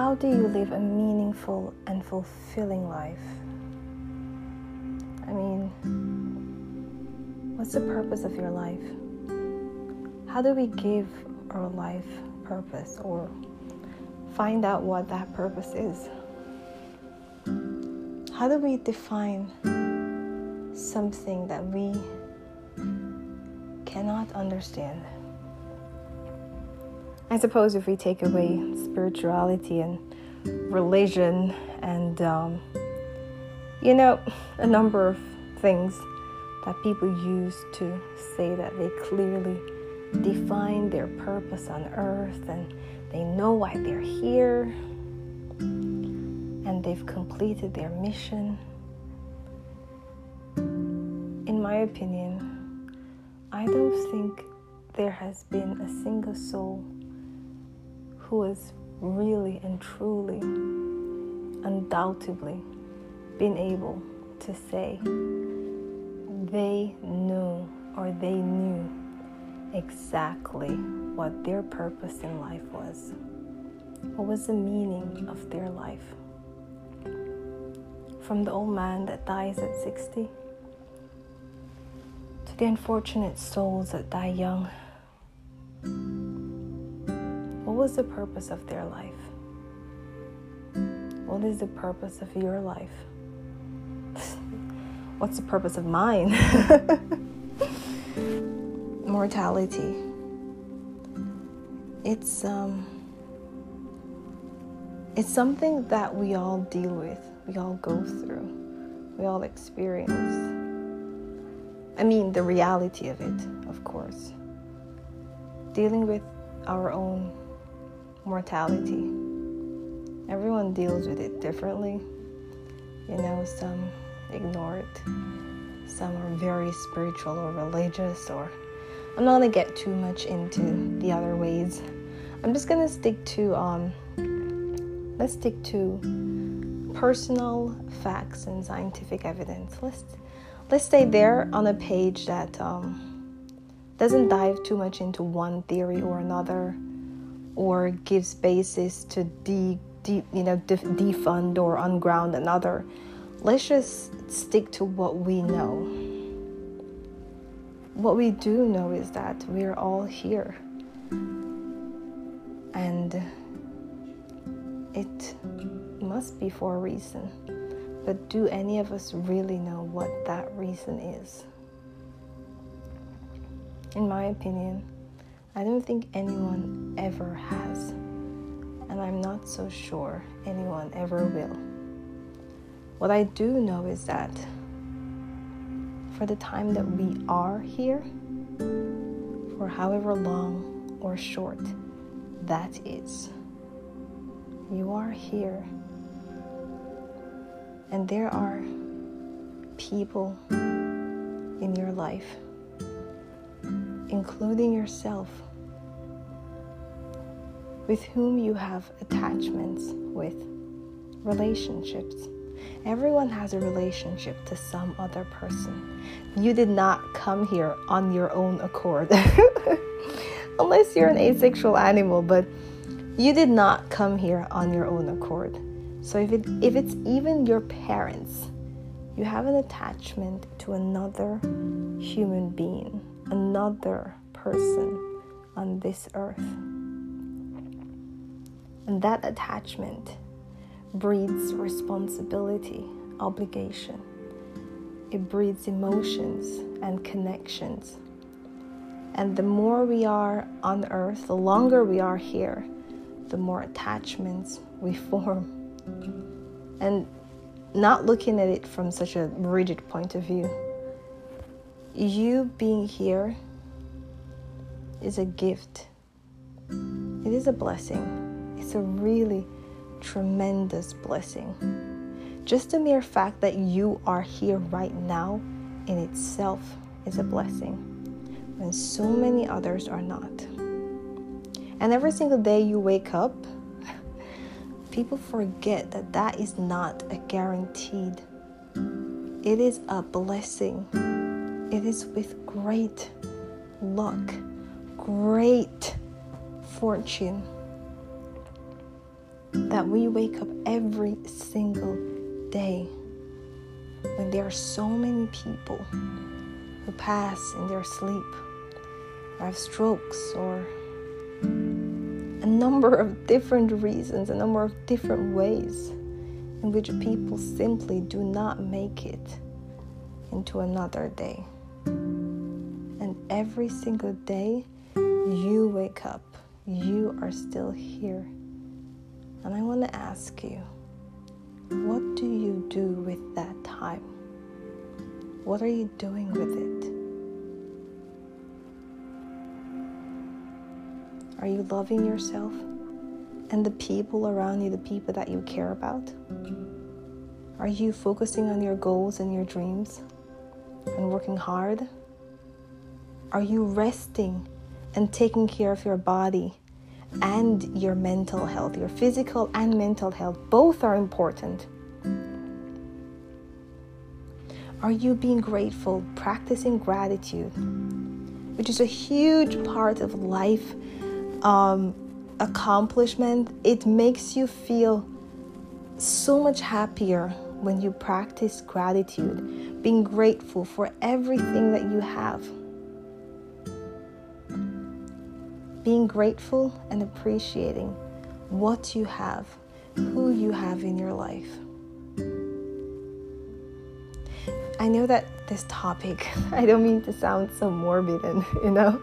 how do you live a meaningful and fulfilling life? I mean, what's the purpose of your life? How do we give our life purpose or find out what that purpose is? How do we define something that we cannot understand? I suppose if we take away spirituality and religion and, um, you know, a number of things that people use to say that they clearly define their purpose on earth and they know why they're here and they've completed their mission. In my opinion, I don't think there has been a single soul who has really and truly, undoubtedly, been able to say they knew or they knew exactly what their purpose in life was. What was the meaning of their life? From the old man that dies at 60 to the unfortunate souls that die young was the purpose of their life? What is the purpose of your life? What's the purpose of mine? Mortality. It's um it's something that we all deal with, we all go through, we all experience. I mean, the reality of it, of course. Dealing with our own mortality. Everyone deals with it differently. You know, some ignore it, some are very spiritual or religious, or I'm not gonna get too much into the other ways. I'm just gonna stick to um, let's stick to personal facts and scientific evidence. Let's let's stay there on a page that um, doesn't dive too much into one theory or another or gives basis to de, de you know def, defund or unground another. Let's just stick to what we know. What we do know is that we're all here. And it must be for a reason. But do any of us really know what that reason is? In my opinion, I don't think anyone ever has, and I'm not so sure anyone ever will. What I do know is that for the time that we are here, for however long or short that is, you are here. And there are people in your life including yourself, with whom you have attachments with, relationships. Everyone has a relationship to some other person. You did not come here on your own accord, unless you're an asexual animal, but you did not come here on your own accord. So if it if it's even your parents, you have an attachment to another human being another person on this earth. And that attachment breeds responsibility, obligation. It breeds emotions and connections. And the more we are on earth, the longer we are here, the more attachments we form. And not looking at it from such a rigid point of view, you being here is a gift. It is a blessing. It's a really tremendous blessing. Just the mere fact that you are here right now in itself is a blessing when so many others are not. And every single day you wake up, people forget that that is not a guaranteed. It is a blessing it is with great luck, great fortune that we wake up every single day when there are so many people who pass in their sleep or have strokes or a number of different reasons, a number of different ways in which people simply do not make it into another day. Every single day you wake up, you are still here. And I want to ask you, what do you do with that time? What are you doing with it? Are you loving yourself and the people around you, the people that you care about? Are you focusing on your goals and your dreams and working hard? Are you resting and taking care of your body and your mental health? Your physical and mental health, both are important. Are you being grateful, practicing gratitude, which is a huge part of life um, accomplishment, it makes you feel so much happier when you practice gratitude, being grateful for everything that you have. Being grateful and appreciating what you have, who you have in your life. I know that this topic, I don't mean to sound so morbid and, you know,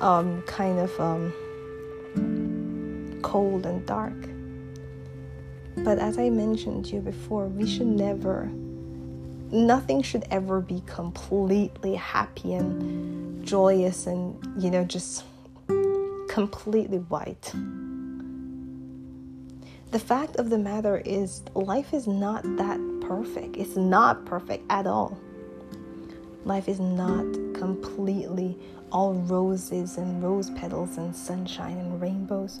um, kind of. Um, cold and dark. But as I mentioned to you before, we should never, nothing should ever be completely happy and joyous and, you know, just completely white. The fact of the matter is, life is not that perfect. It's not perfect at all. Life is not completely all roses and rose petals and sunshine and rainbows.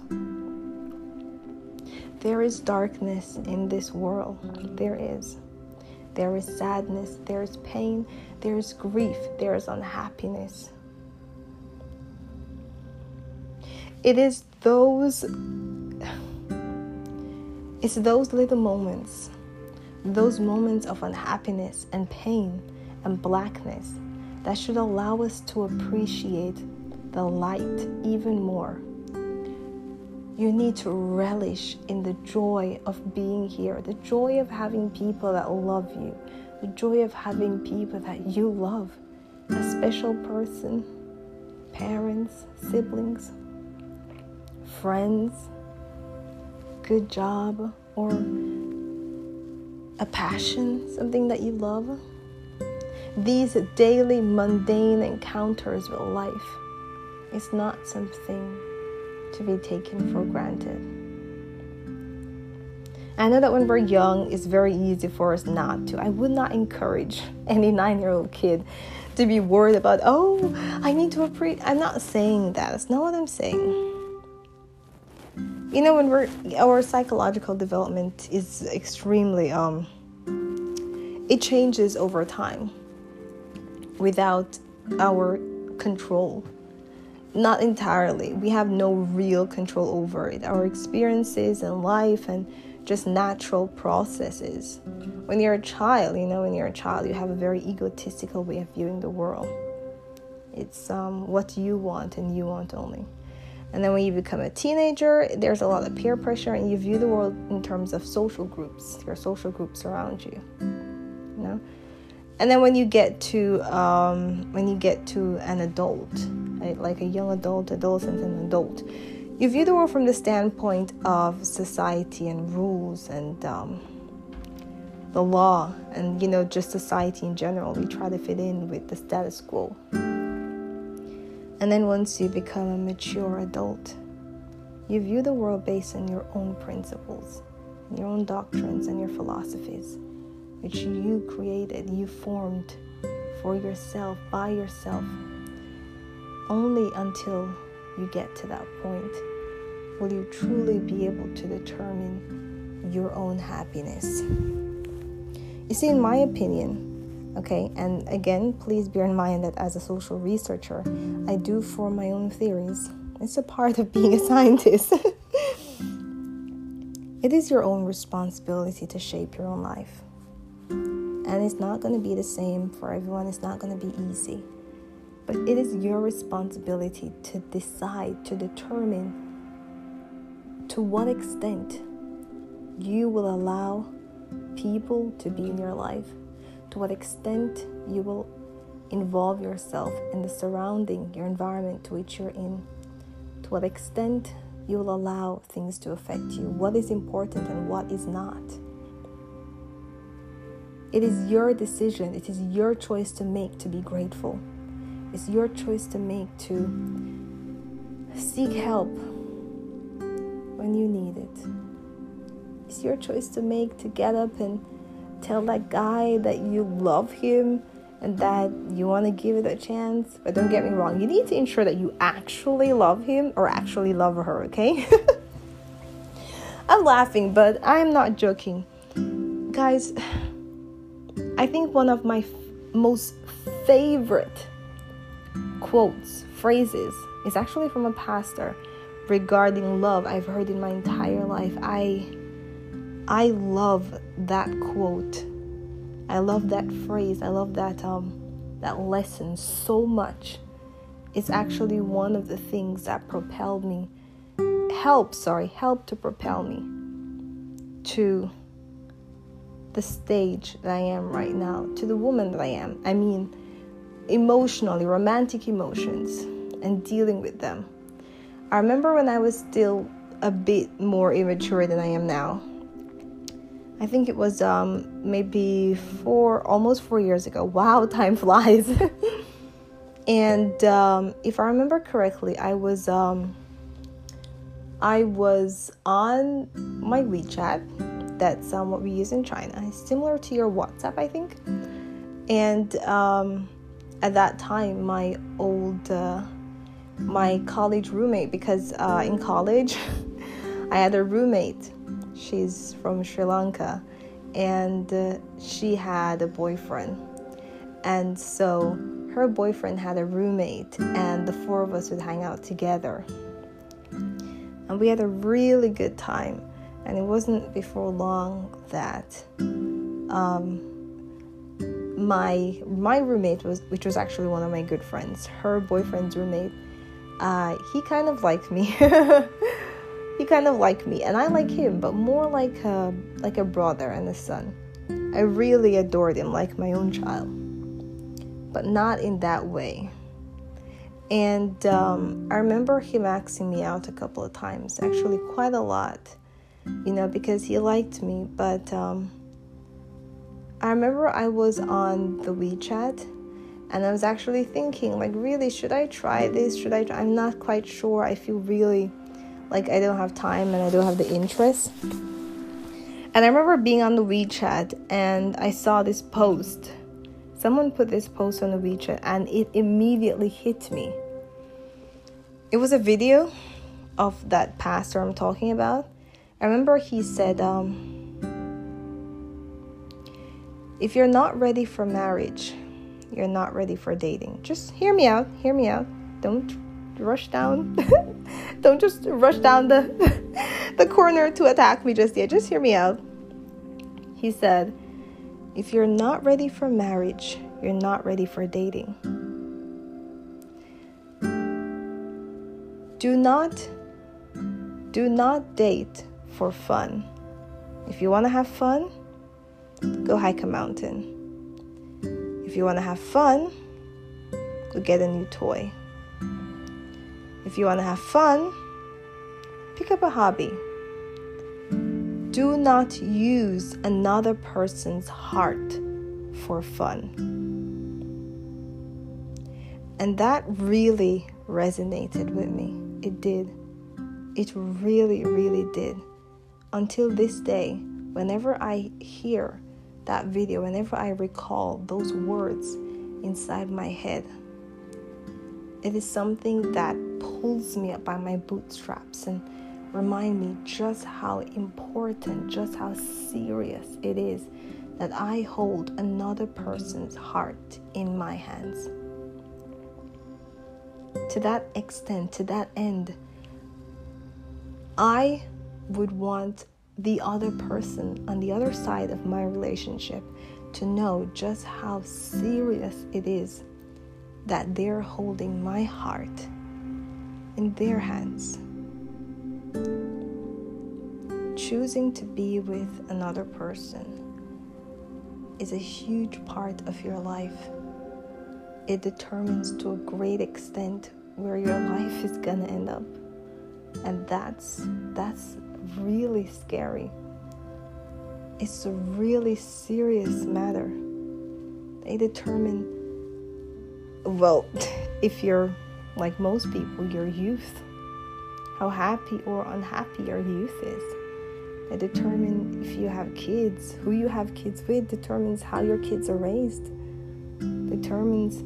There is darkness in this world. There is. There is sadness, there is pain, there is grief, there is unhappiness. It is those it's those little moments, those moments of unhappiness and pain and blackness that should allow us to appreciate the light even more. You need to relish in the joy of being here, the joy of having people that love you, the joy of having people that you love, a special person, parents, siblings, friends, good job, or a passion, something that you love. These daily mundane encounters with life is not something to be taken for granted. I know that when we're young, it's very easy for us not to. I would not encourage any nine year old kid to be worried about, oh, I need to appreciate. I'm not saying that. That's not what I'm saying. You know, when we're our psychological development is extremely um, it changes over time without our control. Not entirely. We have no real control over it. Our experiences and life and just natural processes. When you're a child, you know, when you're a child, you have a very egotistical way of viewing the world. It's um, what you want and you want only. And then when you become a teenager, there's a lot of peer pressure, and you view the world in terms of social groups, your social groups around you. You know, and then when you get to um, when you get to an adult right? like a young adult adolescent and adult you view the world from the standpoint of society and rules and um, the law and you know just society in general We try to fit in with the status quo and then once you become a mature adult you view the world based on your own principles your own doctrines and your philosophies which you created, you formed for yourself, by yourself. Only until you get to that point will you truly be able to determine your own happiness. You see, in my opinion, okay, and again, please bear in mind that as a social researcher, I do form my own theories. It's a part of being a scientist. It is your own responsibility to shape your own life. And it's not going to be the same for everyone, it's not going to be easy. But it is your responsibility to decide, to determine to what extent you will allow people to be in your life, to what extent you will involve yourself in the surrounding, your environment to which you're in, to what extent you will allow things to affect you, what is important and what is not. It is your decision, it is your choice to make to be grateful. It's your choice to make to seek help when you need it. It's your choice to make to get up and tell that guy that you love him and that you want to give it a chance. But don't get me wrong, you need to ensure that you actually love him or actually love her, okay? I'm laughing, but I'm not joking. Guys, I think one of my f- most favorite quotes, phrases, is actually from a pastor regarding love I've heard in my entire life. I I love that quote. I love that phrase. I love that um that lesson so much. It's actually one of the things that propelled me help, sorry, help to propel me to the stage that I am right now, to the woman that I am. I mean, emotionally, romantic emotions, and dealing with them. I remember when I was still a bit more immature than I am now. I think it was um, maybe four, almost four years ago. Wow, time flies. and um, if I remember correctly, I was um, I was on my WeChat. That's um, what we use in China. Similar to your WhatsApp, I think. And um, at that time, my old uh, my college roommate because uh, in college I had a roommate. She's from Sri Lanka and uh, she had a boyfriend. And so her boyfriend had a roommate, and the four of us would hang out together. And we had a really good time. And it wasn't before long that um, my my roommate was, which was actually one of my good friends, her boyfriend's roommate uh, he kind of liked me. kind of like me, and I like him, but more like a like a brother and a son. I really adored him like my own child, but not in that way. And um, I remember him asking me out a couple of times, actually quite a lot, you know, because he liked me. But um, I remember I was on the WeChat and I was actually thinking, like, really, should I try this? Should I? Try? I'm not quite sure. I feel really like I don't have time and I don't have the interest. And I remember being on the WeChat and I saw this post. Someone put this post on the WeChat and it immediately hit me. It was a video of that pastor I'm talking about. I remember he said, um, if you're not ready for marriage, you're not ready for dating. Just hear me out. Hear me out. Don't rush down. Don't just rush down the the corner to attack me just yet. Just hear me out. He said, if you're not ready for marriage, you're not ready for dating. Do not do not date for fun. If you want to have fun, go hike a mountain. If you want to have fun, go get a new toy. If you want to have fun, pick up a hobby. Do not use another person's heart for fun. And that really resonated with me. It did. It really, really did. Until this day, whenever I hear that video, whenever I recall those words inside my head, it is something that pulls me up by my bootstraps and remind me just how important, just how serious it is that I hold another person's heart in my hands. To that extent, to that end, I would want the other person on the other side of my relationship to know just how serious it is that they're holding my heart in their hands. Choosing to be with another person is a huge part of your life. It determines to a great extent where your life is gonna end up. And that's that's really scary. It's a really serious matter. They determine well, if you're like most people, your youth, how happy or unhappy your youth is. That determines if you have kids, who you have kids with determines how your kids are raised. Determines,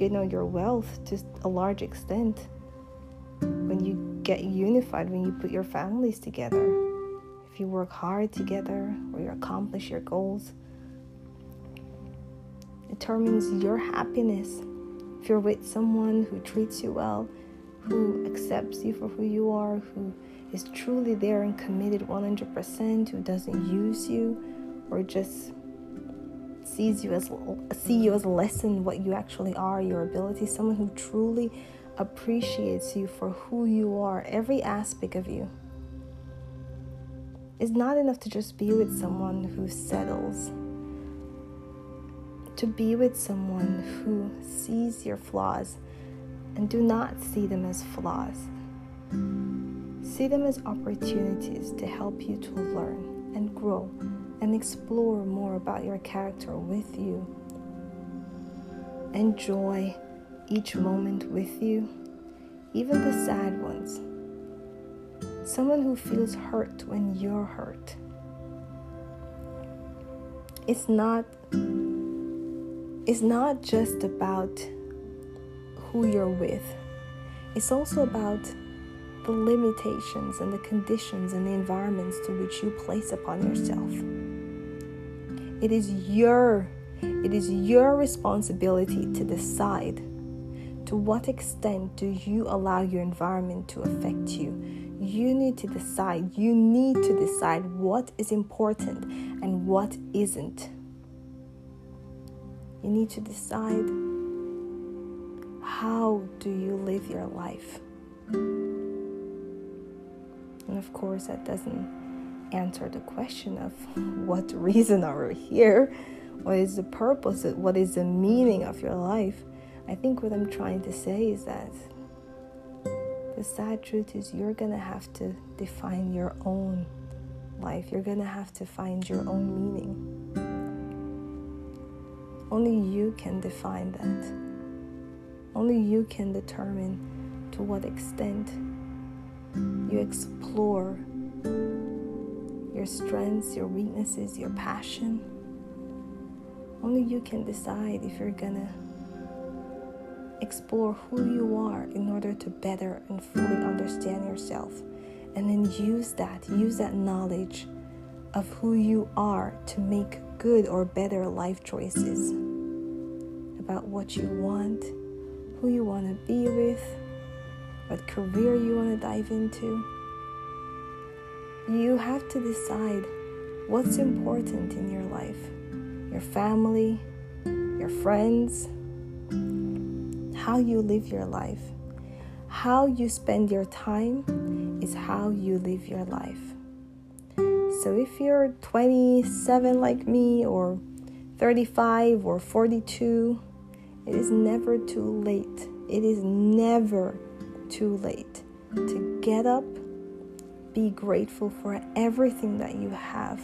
you know, your wealth to a large extent. When you get unified, when you put your families together, if you work hard together or you accomplish your goals, determines your happiness. If you're with someone who treats you well, who accepts you for who you are, who is truly there and committed 100%, who doesn't use you or just sees you as see you as less than what you actually are, your ability, someone who truly appreciates you for who you are, every aspect of you. It's not enough to just be with someone who settles. To be with someone who sees your flaws and do not see them as flaws See them as opportunities to help you to learn and grow and explore more about your character with you. Enjoy each moment with you, even the sad ones. Someone who feels hurt when you're hurt. It's not it's not just about who you're with. It's also about the limitations and the conditions and the environments to which you place upon yourself. It is your it is your responsibility to decide to what extent do you allow your environment to affect you. You need to decide. You need to decide what is important and what isn't. You need to decide how do you live your life? And of course, that doesn't answer the question of what reason are we here? What is the purpose? What is the meaning of your life? I think what I'm trying to say is that the sad truth is you're to have to define your own life. You're to have to find your own meaning. Only you can define that. Only you can determine to what extent you explore your strengths, your weaknesses, your passion. Only you can decide if you're gonna explore who you are in order to better and fully understand yourself. And then use that, use that knowledge of who you are to make good or better life choices about what you want, who you want to be with what career you want to dive into. You have to decide what's important in your life your family, your friends, how you live your life. How you spend your time is how you live your life. So if you're 27 like me, or 35 or 42, it is never too late. It is never too late to get up, be grateful for everything that you have,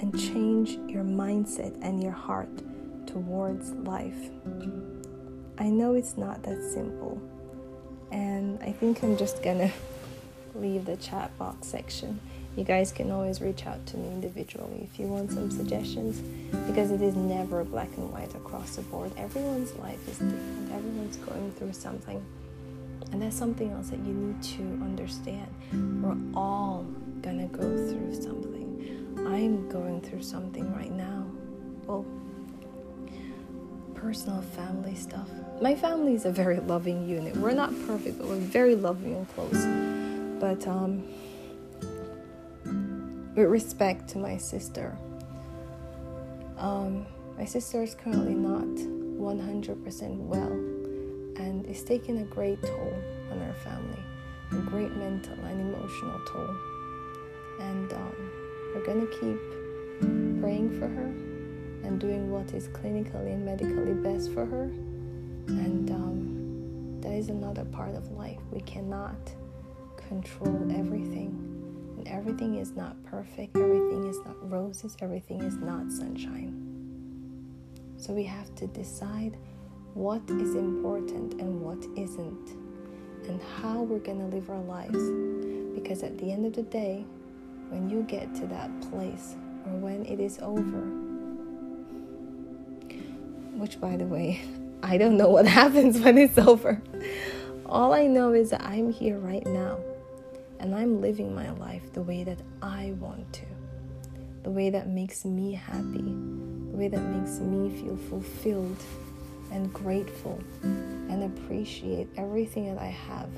and change your mindset and your heart towards life. I know it's not that simple, and I think I'm just gonna leave the chat box section. You guys can always reach out to me individually if you want some suggestions because it is never black and white across the board. Everyone's life is different, everyone's going through something. And that's something else that you need to understand. We're all gonna go through something. I'm going through something right now. Well, personal family stuff. My family is a very loving unit. We're not perfect, but we're very loving and close. But um with respect to my sister. Um, my sister is currently not 100% well and is taking a great toll on our family, a great mental and emotional toll. And um, we're going to keep praying for her and doing what is clinically and medically best for her. And um, that is another part of life. We cannot control everything. Everything is not perfect, everything is not roses, everything is not sunshine. So we have to decide what is important and what isn't, and how we're going to live our lives. Because at the end of the day, when you get to that place or when it is over, which by the way, I don't know what happens when it's over. All I know is that I'm here right now and I'm living my life the way that I want to, the way that makes me happy, the way that makes me feel fulfilled and grateful and appreciate everything that I have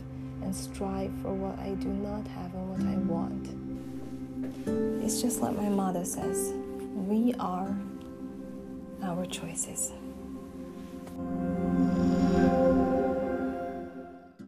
and strive for what I do not have and what I want. It's just like my mother says we are our choices.